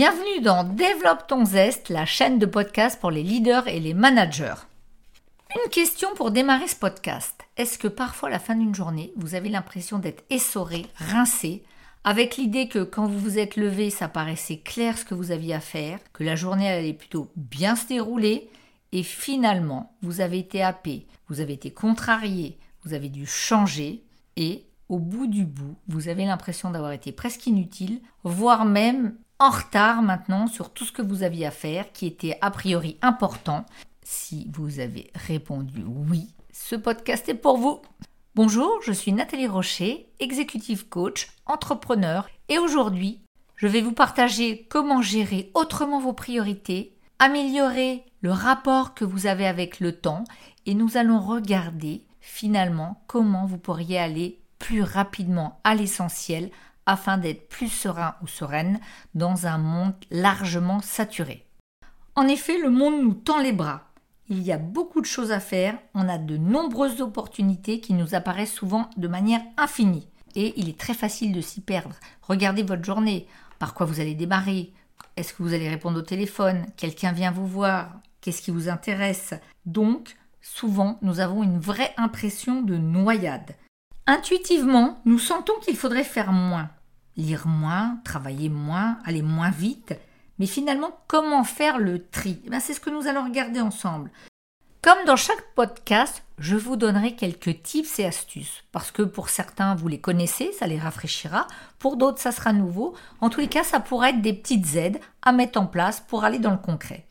Bienvenue dans Développe ton zeste, la chaîne de podcast pour les leaders et les managers. Une question pour démarrer ce podcast. Est-ce que parfois à la fin d'une journée, vous avez l'impression d'être essoré, rincé, avec l'idée que quand vous vous êtes levé, ça paraissait clair ce que vous aviez à faire, que la journée allait plutôt bien se dérouler, et finalement, vous avez été happé, vous avez été contrarié, vous avez dû changer, et au bout du bout, vous avez l'impression d'avoir été presque inutile, voire même en retard maintenant sur tout ce que vous aviez à faire, qui était a priori important. Si vous avez répondu oui, ce podcast est pour vous. Bonjour, je suis Nathalie Rocher, executive coach, entrepreneur, et aujourd'hui, je vais vous partager comment gérer autrement vos priorités, améliorer le rapport que vous avez avec le temps, et nous allons regarder finalement comment vous pourriez aller plus rapidement à l'essentiel afin d'être plus serein ou sereine dans un monde largement saturé. En effet, le monde nous tend les bras. Il y a beaucoup de choses à faire, on a de nombreuses opportunités qui nous apparaissent souvent de manière infinie. Et il est très facile de s'y perdre. Regardez votre journée, par quoi vous allez démarrer, est-ce que vous allez répondre au téléphone, quelqu'un vient vous voir, qu'est-ce qui vous intéresse? Donc, souvent, nous avons une vraie impression de noyade. Intuitivement, nous sentons qu'il faudrait faire moins, lire moins, travailler moins, aller moins vite. Mais finalement, comment faire le tri? Eh C'est ce que nous allons regarder ensemble. Comme dans chaque podcast, je vous donnerai quelques tips et astuces, parce que pour certains, vous les connaissez, ça les rafraîchira, pour d'autres, ça sera nouveau. En tous les cas, ça pourrait être des petites aides à mettre en place pour aller dans le concret.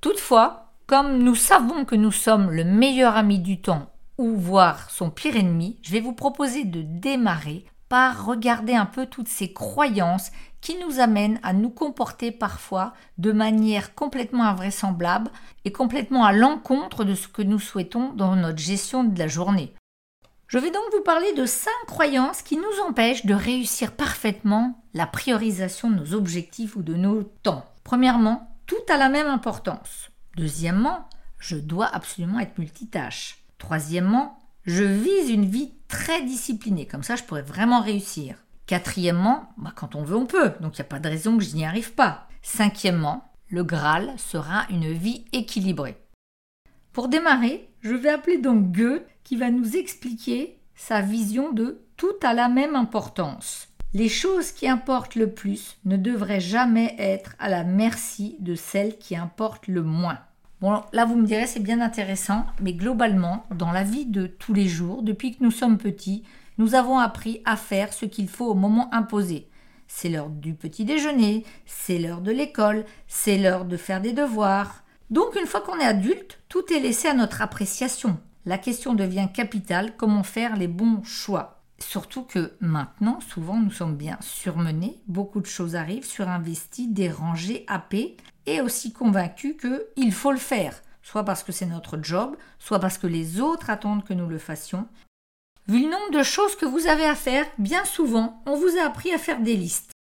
Toutefois, comme nous savons que nous sommes le meilleur ami du temps ou voir son pire ennemi, je vais vous proposer de démarrer par regarder un peu toutes ces croyances qui nous amènent à nous comporter parfois de manière complètement invraisemblable et complètement à l'encontre de ce que nous souhaitons dans notre gestion de la journée. Je vais donc vous parler de cinq croyances qui nous empêchent de réussir parfaitement la priorisation de nos objectifs ou de nos temps. Premièrement, tout a la même importance. Deuxièmement, je dois absolument être multitâche. Troisièmement, je vise une vie très disciplinée, comme ça je pourrais vraiment réussir. Quatrièmement, bah, quand on veut, on peut, donc il n'y a pas de raison que je n'y arrive pas. Cinquièmement, le Graal sera une vie équilibrée. Pour démarrer, je vais appeler donc Goethe qui va nous expliquer sa vision de tout à la même importance. Les choses qui importent le plus ne devraient jamais être à la merci de celles qui importent le moins. Bon, là, vous me direz, c'est bien intéressant, mais globalement, dans la vie de tous les jours, depuis que nous sommes petits, nous avons appris à faire ce qu'il faut au moment imposé. C'est l'heure du petit déjeuner, c'est l'heure de l'école, c'est l'heure de faire des devoirs. Donc, une fois qu'on est adulte, tout est laissé à notre appréciation. La question devient capitale, comment faire les bons choix? Surtout que maintenant, souvent, nous sommes bien surmenés, beaucoup de choses arrivent, surinvestis, dérangés, happés, et aussi convaincus qu'il faut le faire, soit parce que c'est notre job, soit parce que les autres attendent que nous le fassions. Vu le nombre de choses que vous avez à faire, bien souvent, on vous a appris à faire des listes.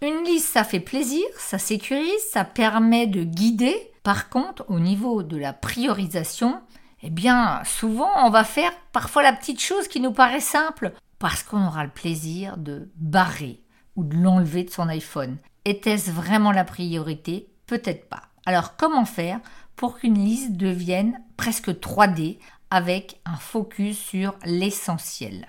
Une liste, ça fait plaisir, ça sécurise, ça permet de guider. Par contre, au niveau de la priorisation, eh bien, souvent, on va faire parfois la petite chose qui nous paraît simple, parce qu'on aura le plaisir de barrer ou de l'enlever de son iPhone. Était-ce vraiment la priorité? Peut-être pas. Alors, comment faire pour qu'une liste devienne presque 3D avec un focus sur l'essentiel?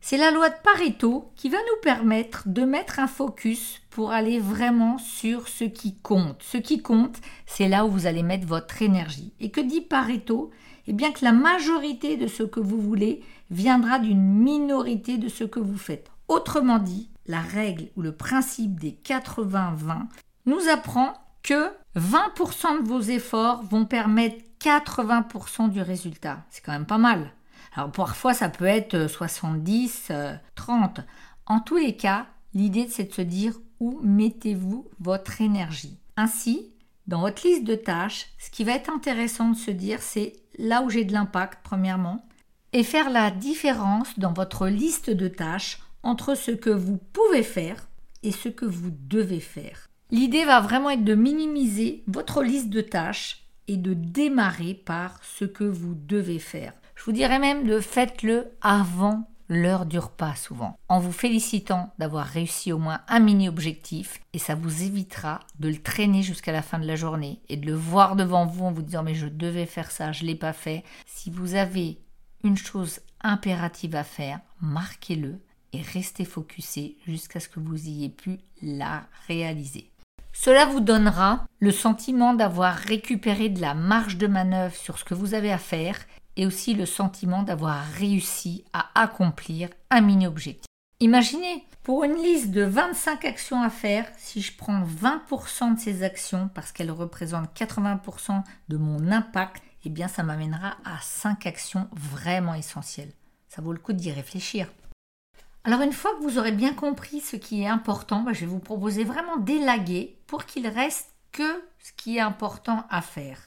C'est la loi de Pareto qui va nous permettre de mettre un focus pour aller vraiment sur ce qui compte. Ce qui compte, c'est là où vous allez mettre votre énergie. Et que dit Pareto? Eh bien que la majorité de ce que vous voulez viendra d'une minorité de ce que vous faites. Autrement dit, la règle ou le principe des 80-20 nous apprend que 20% de vos efforts vont permettre 80% du résultat. C'est quand même pas mal. Alors parfois ça peut être 70, euh, 30. Euh, en tous les cas, l'idée c'est de se dire où mettez-vous votre énergie. Ainsi, dans votre liste de tâches, ce qui va être intéressant de se dire c'est là où j'ai de l'impact premièrement et faire la différence dans votre liste de tâches entre ce que vous pouvez faire et ce que vous devez faire. L'idée va vraiment être de minimiser votre liste de tâches et de démarrer par ce que vous devez faire. Je vous dirais même de faites-le avant l'heure dure pas souvent. En vous félicitant d'avoir réussi au moins un mini-objectif, et ça vous évitera de le traîner jusqu'à la fin de la journée et de le voir devant vous en vous disant mais je devais faire ça, je l'ai pas fait. Si vous avez une chose impérative à faire, marquez-le et restez focusé jusqu'à ce que vous ayez pu la réaliser. Cela vous donnera le sentiment d'avoir récupéré de la marge de manœuvre sur ce que vous avez à faire et aussi le sentiment d'avoir réussi à accomplir un mini-objectif. Imaginez, pour une liste de 25 actions à faire, si je prends 20% de ces actions parce qu'elles représentent 80% de mon impact, eh bien ça m'amènera à 5 actions vraiment essentielles. Ça vaut le coup d'y réfléchir. Alors une fois que vous aurez bien compris ce qui est important, je vais vous proposer vraiment d'élaguer pour qu'il reste que ce qui est important à faire.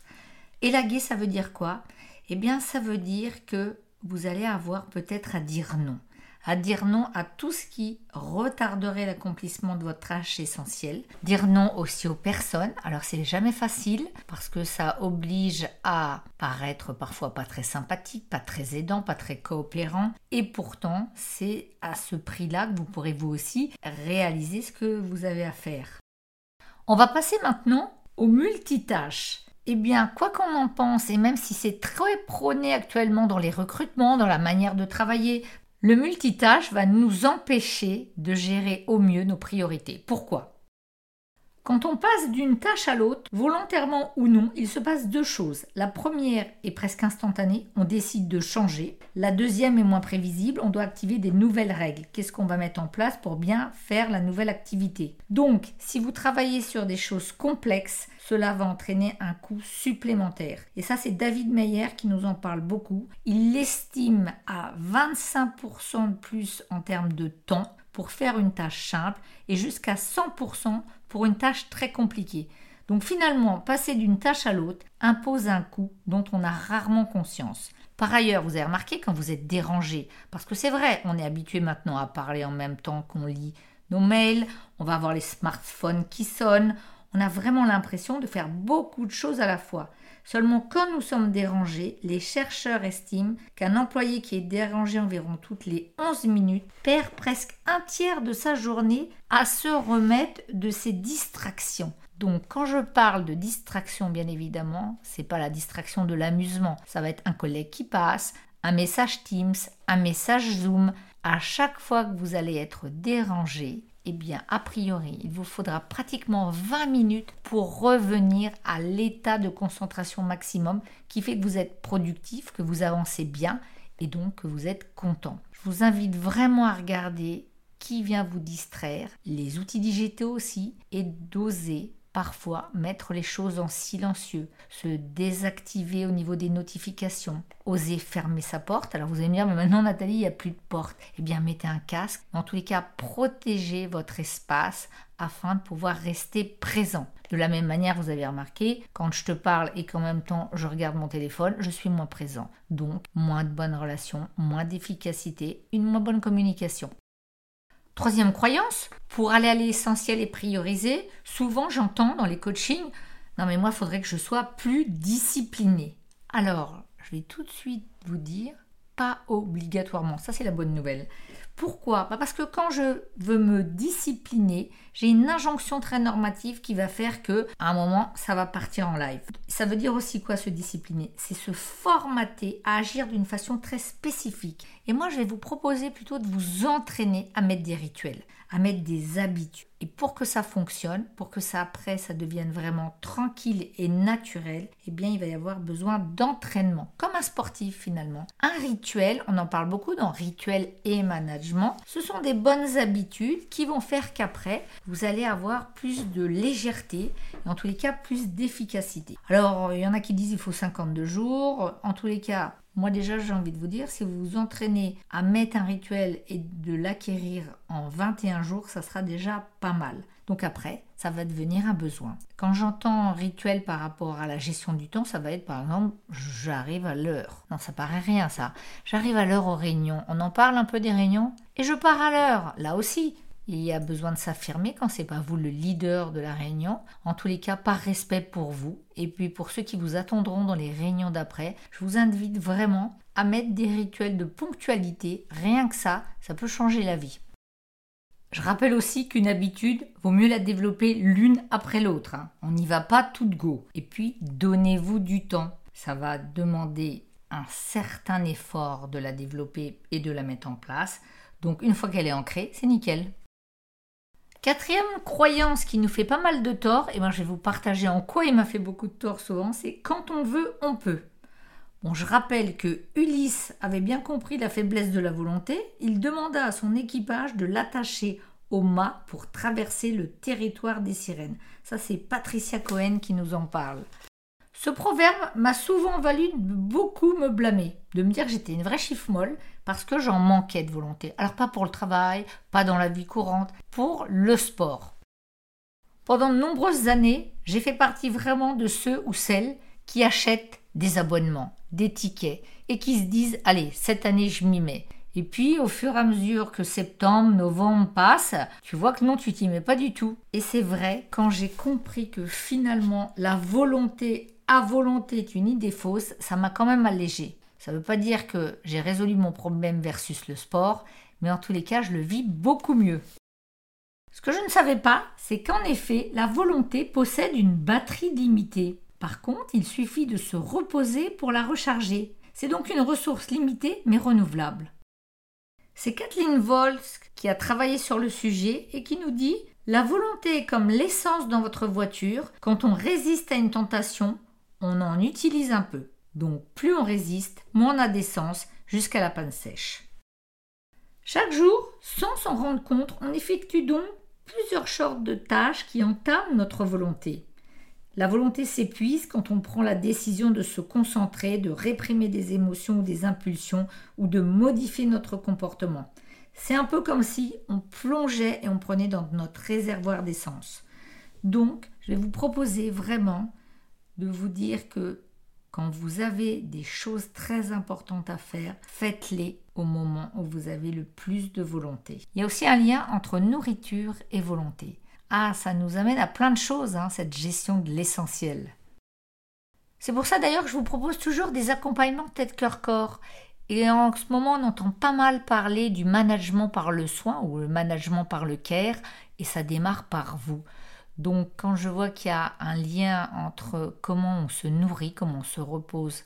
Élaguer, ça veut dire quoi? Eh bien, ça veut dire que vous allez avoir peut-être à dire non à dire non à tout ce qui retarderait l'accomplissement de votre tâche essentielle, dire non aussi aux personnes. Alors c'est jamais facile parce que ça oblige à paraître parfois pas très sympathique, pas très aidant, pas très coopérant et pourtant c'est à ce prix-là que vous pourrez vous aussi réaliser ce que vous avez à faire. On va passer maintenant aux multitâches. Eh bien, quoi qu'on en pense, et même si c'est très prôné actuellement dans les recrutements, dans la manière de travailler, le multitâche va nous empêcher de gérer au mieux nos priorités. Pourquoi? Quand on passe d'une tâche à l'autre, volontairement ou non, il se passe deux choses. La première est presque instantanée, on décide de changer. La deuxième est moins prévisible, on doit activer des nouvelles règles. Qu'est-ce qu'on va mettre en place pour bien faire la nouvelle activité? Donc, si vous travaillez sur des choses complexes, cela va entraîner un coût supplémentaire. Et ça, c'est David Meyer qui nous en parle beaucoup. Il l'estime à 25% de plus en termes de temps pour faire une tâche simple et jusqu'à 100% pour une tâche très compliquée. Donc finalement, passer d'une tâche à l'autre impose un coût dont on a rarement conscience. Par ailleurs, vous avez remarqué quand vous êtes dérangé, parce que c'est vrai, on est habitué maintenant à parler en même temps qu'on lit nos mails, on va avoir les smartphones qui sonnent, on a vraiment l'impression de faire beaucoup de choses à la fois. Seulement quand nous sommes dérangés, les chercheurs estiment qu'un employé qui est dérangé environ toutes les 11 minutes perd presque un tiers de sa journée à se remettre de ses distractions. Donc quand je parle de distraction, bien évidemment, c'est pas la distraction de l'amusement. Ça va être un collègue qui passe, un message Teams, un message Zoom. À chaque fois que vous allez être dérangé, eh bien, a priori, il vous faudra pratiquement 20 minutes pour revenir à l'état de concentration maximum qui fait que vous êtes productif, que vous avancez bien et donc que vous êtes content. Je vous invite vraiment à regarder qui vient vous distraire, les outils digitaux aussi, et d'oser parfois mettre les choses en silencieux, se désactiver au niveau des notifications, oser fermer sa porte. Alors vous allez me dire, mais maintenant Nathalie, il n'y a plus de porte. Eh bien, mettez un casque. En tous les cas, protégez votre espace afin de pouvoir rester présent. De la même manière, vous avez remarqué, quand je te parle et qu'en même temps je regarde mon téléphone, je suis moins présent. Donc, moins de bonnes relations, moins d'efficacité, une moins bonne communication. Troisième croyance, pour aller à l'essentiel et prioriser, souvent j'entends dans les coachings, non mais moi il faudrait que je sois plus discipliné. Alors, je vais tout de suite vous dire, pas obligatoirement, ça c'est la bonne nouvelle. Pourquoi? Bah, Parce que quand je veux me discipliner, j'ai une injonction très normative qui va faire que à un moment ça va partir en live. Ça veut dire aussi quoi se discipliner? C'est se formater à agir d'une façon très spécifique. Et moi je vais vous proposer plutôt de vous entraîner à mettre des rituels, à mettre des habitudes. Et pour que ça fonctionne, pour que ça après ça devienne vraiment tranquille et naturel, eh bien il va y avoir besoin d'entraînement, comme un sportif finalement. Un rituel, on en parle beaucoup dans rituel et management, ce sont des bonnes habitudes qui vont faire qu'après vous allez avoir plus de légèreté et en tous les cas plus d'efficacité. Alors il y en a qui disent il faut 52 jours, en tous les cas moi déjà, j'ai envie de vous dire, si vous vous entraînez à mettre un rituel et de l'acquérir en 21 jours, ça sera déjà pas mal. Donc après, ça va devenir un besoin. Quand j'entends rituel par rapport à la gestion du temps, ça va être par exemple, j'arrive à l'heure. Non, ça paraît rien ça. J'arrive à l'heure aux réunions. On en parle un peu des réunions et je pars à l'heure. Là aussi, il y a besoin de s'affirmer quand c'est pas vous le leader de la réunion. En tous les cas, par respect pour vous. Et puis pour ceux qui vous attendront dans les réunions d'après, je vous invite vraiment à mettre des rituels de ponctualité. Rien que ça, ça peut changer la vie. Je rappelle aussi qu'une habitude, vaut mieux la développer l'une après l'autre. Hein. On n'y va pas tout de go. Et puis, donnez-vous du temps. Ça va demander un certain effort de la développer et de la mettre en place. Donc, une fois qu'elle est ancrée, c'est nickel. Quatrième croyance qui nous fait pas mal de tort, et ben je vais vous partager en quoi il m'a fait beaucoup de tort souvent, c'est quand on veut, on peut. Bon, je rappelle que Ulysse avait bien compris la faiblesse de la volonté. Il demanda à son équipage de l'attacher au mât pour traverser le territoire des sirènes. Ça, c'est Patricia Cohen qui nous en parle. Ce proverbe m'a souvent valu beaucoup me blâmer, de me dire que j'étais une vraie chiffre molle parce que j'en manquais de volonté. Alors pas pour le travail, pas dans la vie courante, pour le sport. Pendant de nombreuses années, j'ai fait partie vraiment de ceux ou celles qui achètent des abonnements, des tickets, et qui se disent Allez, cette année je m'y mets. Et puis, au fur et à mesure que septembre, novembre passe, tu vois que non, tu t'y mets pas du tout. Et c'est vrai, quand j'ai compris que finalement, la volonté à volonté est une idée fausse, ça m'a quand même allégé. Ça ne veut pas dire que j'ai résolu mon problème versus le sport, mais en tous les cas, je le vis beaucoup mieux. Ce que je ne savais pas, c'est qu'en effet, la volonté possède une batterie limitée. Par contre, il suffit de se reposer pour la recharger. C'est donc une ressource limitée mais renouvelable. C'est Kathleen Volsk qui a travaillé sur le sujet et qui nous dit La volonté est comme l'essence dans votre voiture. Quand on résiste à une tentation, on en utilise un peu. Donc plus on résiste, moins on a d'essence jusqu'à la panne sèche. Chaque jour, sans s'en rendre compte, on effectue donc plusieurs sortes de tâches qui entament notre volonté. La volonté s'épuise quand on prend la décision de se concentrer, de réprimer des émotions ou des impulsions ou de modifier notre comportement. C'est un peu comme si on plongeait et on prenait dans notre réservoir d'essence. Donc, je vais vous proposer vraiment de vous dire que quand vous avez des choses très importantes à faire, faites-les au moment où vous avez le plus de volonté. Il y a aussi un lien entre nourriture et volonté. Ah, ça nous amène à plein de choses, hein, cette gestion de l'essentiel. C'est pour ça d'ailleurs que je vous propose toujours des accompagnements tête-cœur-corps. Et en ce moment, on entend pas mal parler du management par le soin ou le management par le care, et ça démarre par vous. Donc quand je vois qu'il y a un lien entre comment on se nourrit, comment on se repose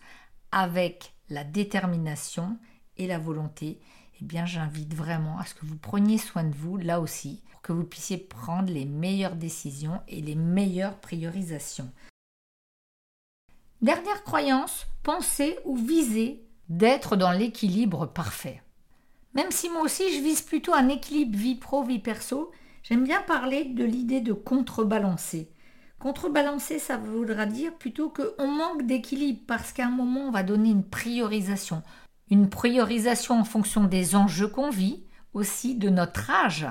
avec la détermination et la volonté, eh bien j'invite vraiment à ce que vous preniez soin de vous là aussi que vous puissiez prendre les meilleures décisions et les meilleures priorisations. Dernière croyance, penser ou viser d'être dans l'équilibre parfait. Même si moi aussi je vise plutôt un équilibre vie pro-vie perso, j'aime bien parler de l'idée de contrebalancer. Contrebalancer, ça voudra dire plutôt qu'on manque d'équilibre parce qu'à un moment, on va donner une priorisation. Une priorisation en fonction des enjeux qu'on vit, aussi de notre âge,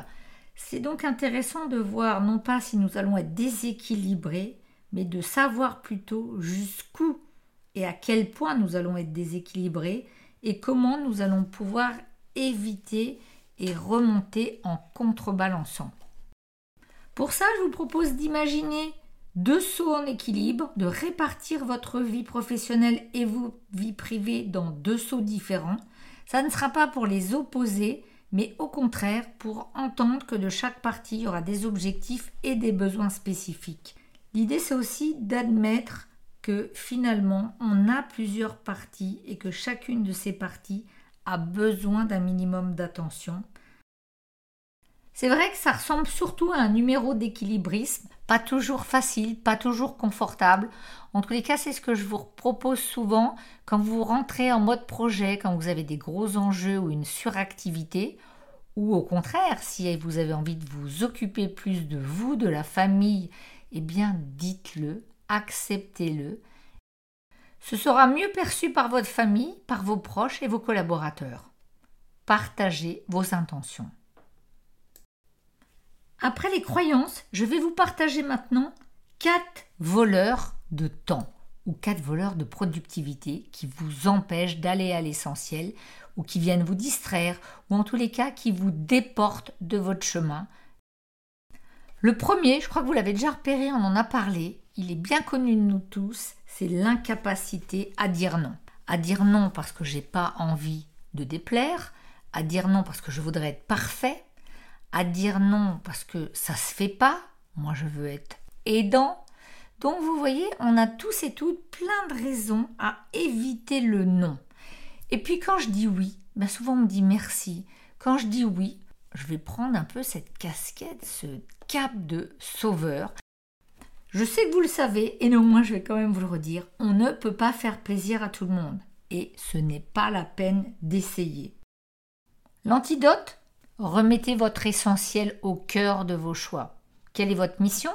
c'est donc intéressant de voir non pas si nous allons être déséquilibrés, mais de savoir plutôt jusqu'où et à quel point nous allons être déséquilibrés et comment nous allons pouvoir éviter et remonter en contrebalançant. Pour ça, je vous propose d'imaginer deux sauts en équilibre, de répartir votre vie professionnelle et vos vies privées dans deux sauts différents. Ça ne sera pas pour les opposer, mais au contraire pour entendre que de chaque partie, il y aura des objectifs et des besoins spécifiques. L'idée, c'est aussi d'admettre que finalement, on a plusieurs parties et que chacune de ces parties a besoin d'un minimum d'attention. C'est vrai que ça ressemble surtout à un numéro d'équilibrisme, pas toujours facile, pas toujours confortable. En tous les cas, c'est ce que je vous propose souvent quand vous rentrez en mode projet, quand vous avez des gros enjeux ou une suractivité, ou au contraire, si vous avez envie de vous occuper plus de vous, de la famille, eh bien dites-le, acceptez-le. Ce sera mieux perçu par votre famille, par vos proches et vos collaborateurs. Partagez vos intentions. Après les croyances, je vais vous partager maintenant quatre voleurs de temps ou quatre voleurs de productivité qui vous empêchent d'aller à l'essentiel ou qui viennent vous distraire ou en tous les cas qui vous déportent de votre chemin Le premier, je crois que vous l'avez déjà repéré, on en a parlé, il est bien connu de nous tous, c'est l'incapacité à dire non. À dire non parce que j'ai pas envie de déplaire, à dire non parce que je voudrais être parfait, à dire non parce que ça se fait pas, moi je veux être aidant. Donc vous voyez, on a tous et toutes plein de raisons à éviter le non. Et puis quand je dis oui, ben souvent on me dit merci. Quand je dis oui, je vais prendre un peu cette casquette, ce cap de sauveur. Je sais que vous le savez, et néanmoins je vais quand même vous le redire, on ne peut pas faire plaisir à tout le monde, et ce n'est pas la peine d'essayer. L'antidote Remettez votre essentiel au cœur de vos choix. Quelle est votre mission?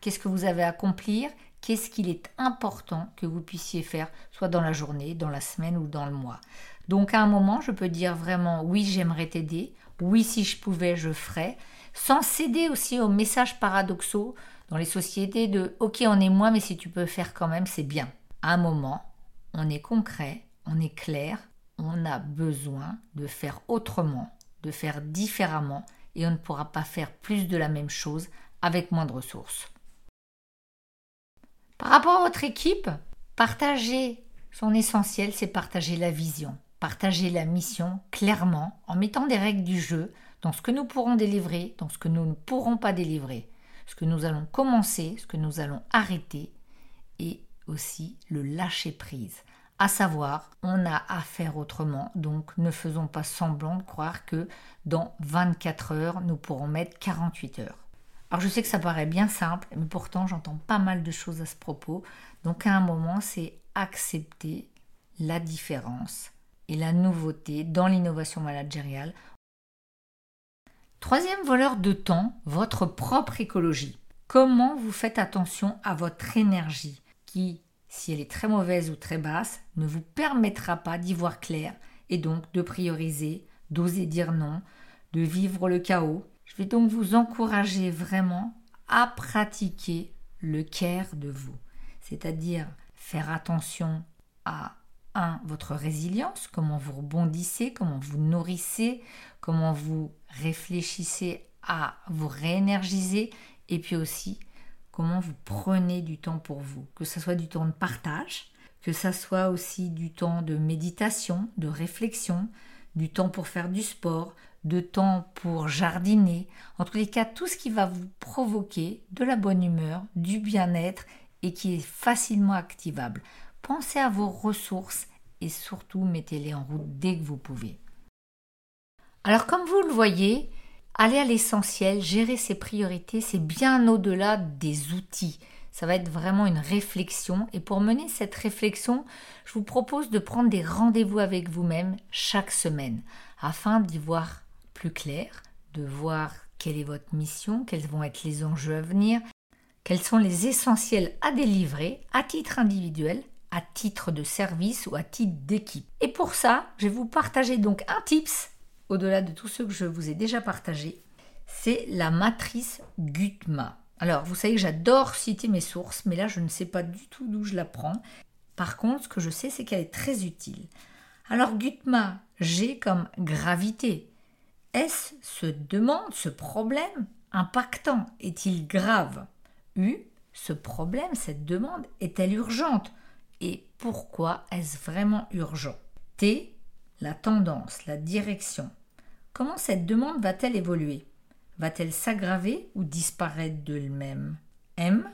Qu'est-ce que vous avez à accomplir? Qu'est-ce qu'il est important que vous puissiez faire, soit dans la journée, dans la semaine ou dans le mois? Donc à un moment, je peux dire vraiment oui, j'aimerais t'aider, oui, si je pouvais, je ferais, sans céder aussi aux messages paradoxaux dans les sociétés de ok, on est moi, mais si tu peux faire quand même, c'est bien. À un moment, on est concret, on est clair, on a besoin de faire autrement, de faire différemment, et on ne pourra pas faire plus de la même chose avec moins de ressources. Par rapport à votre équipe, partager son essentiel, c'est partager la vision, partager la mission clairement en mettant des règles du jeu dans ce que nous pourrons délivrer, dans ce que nous ne pourrons pas délivrer, ce que nous allons commencer, ce que nous allons arrêter et aussi le lâcher prise. À savoir, on a à faire autrement, donc ne faisons pas semblant de croire que dans 24 heures, nous pourrons mettre 48 heures. Alors je sais que ça paraît bien simple, mais pourtant j'entends pas mal de choses à ce propos. Donc à un moment, c'est accepter la différence et la nouveauté dans l'innovation managériale. Troisième voleur de temps, votre propre écologie. Comment vous faites attention à votre énergie qui, si elle est très mauvaise ou très basse, ne vous permettra pas d'y voir clair et donc de prioriser, d'oser dire non, de vivre le chaos. Je vais donc vous encourager vraiment à pratiquer le care de vous, c'est-à-dire faire attention à un, votre résilience, comment vous rebondissez, comment vous nourrissez, comment vous réfléchissez à vous réénergiser, et puis aussi comment vous prenez du temps pour vous, que ce soit du temps de partage, que ce soit aussi du temps de méditation, de réflexion, du temps pour faire du sport, de temps pour jardiner, en tous les cas tout ce qui va vous provoquer de la bonne humeur, du bien-être et qui est facilement activable. Pensez à vos ressources et surtout mettez-les en route dès que vous pouvez. Alors comme vous le voyez, aller à l'essentiel, gérer ses priorités, c'est bien au-delà des outils. Ça va être vraiment une réflexion et pour mener cette réflexion, je vous propose de prendre des rendez-vous avec vous-même chaque semaine afin d'y voir plus clair, de voir quelle est votre mission, quels vont être les enjeux à venir, quels sont les essentiels à délivrer à titre individuel, à titre de service ou à titre d'équipe. Et pour ça, je vais vous partager donc un tips, au-delà de tous ceux que je vous ai déjà partagés, c'est la matrice Gutma. Alors, vous savez que j'adore citer mes sources, mais là, je ne sais pas du tout d'où je la prends. Par contre, ce que je sais, c'est qu'elle est très utile. Alors, Gutma, G comme gravité. S se demande ce problème impactant est-il grave? U, ce problème, cette demande est-elle urgente? Et pourquoi est-ce vraiment urgent? T, la tendance, la direction. Comment cette demande va-t-elle évoluer? Va-t-elle s'aggraver ou disparaître d'elle-même M,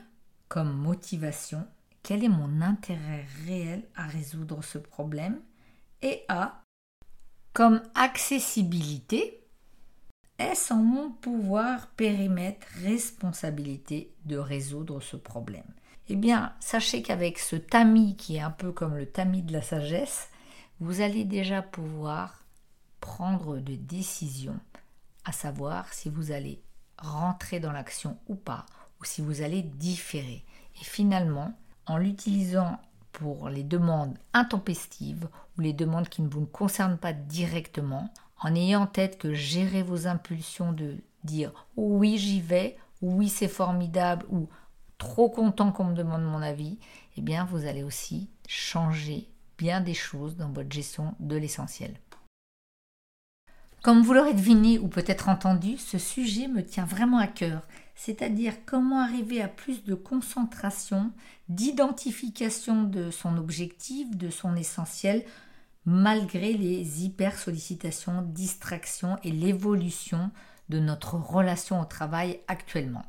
comme motivation, quel est mon intérêt réel à résoudre ce problème? Et A, comme accessibilité, est-ce en mon pouvoir, périmètre, responsabilité de résoudre ce problème? Eh bien, sachez qu'avec ce tamis qui est un peu comme le tamis de la sagesse, vous allez déjà pouvoir prendre des décisions, à savoir si vous allez rentrer dans l'action ou pas, ou si vous allez différer. Et finalement, en l'utilisant pour les demandes intempestives ou les demandes qui ne vous concernent pas directement, en ayant en tête que gérer vos impulsions de dire oui j'y vais, oui c'est formidable ou trop content qu'on me demande mon avis, eh bien vous allez aussi changer bien des choses dans votre gestion de l'essentiel. Comme vous l'aurez deviné ou peut-être entendu, ce sujet me tient vraiment à cœur. c'est-à-dire comment arriver à plus de concentration, d'identification de son objectif, de son essentiel, malgré les hyper sollicitations, distractions et l'évolution de notre relation au travail actuellement.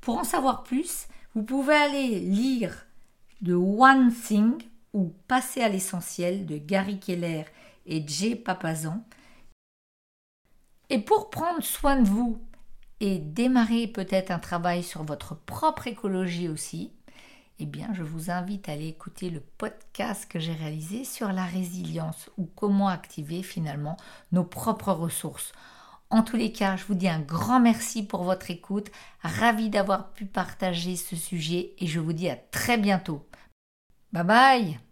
Pour en savoir plus, vous pouvez aller lire The One Thing ou Passer à l'essentiel de Gary Keller et Jay Papazan. Et pour prendre soin de vous et démarrer peut-être un travail sur votre propre écologie aussi, eh bien, je vous invite à aller écouter le podcast que j'ai réalisé sur la résilience ou comment activer finalement nos propres ressources. En tous les cas, je vous dis un grand merci pour votre écoute, ravi d'avoir pu partager ce sujet et je vous dis à très bientôt. Bye bye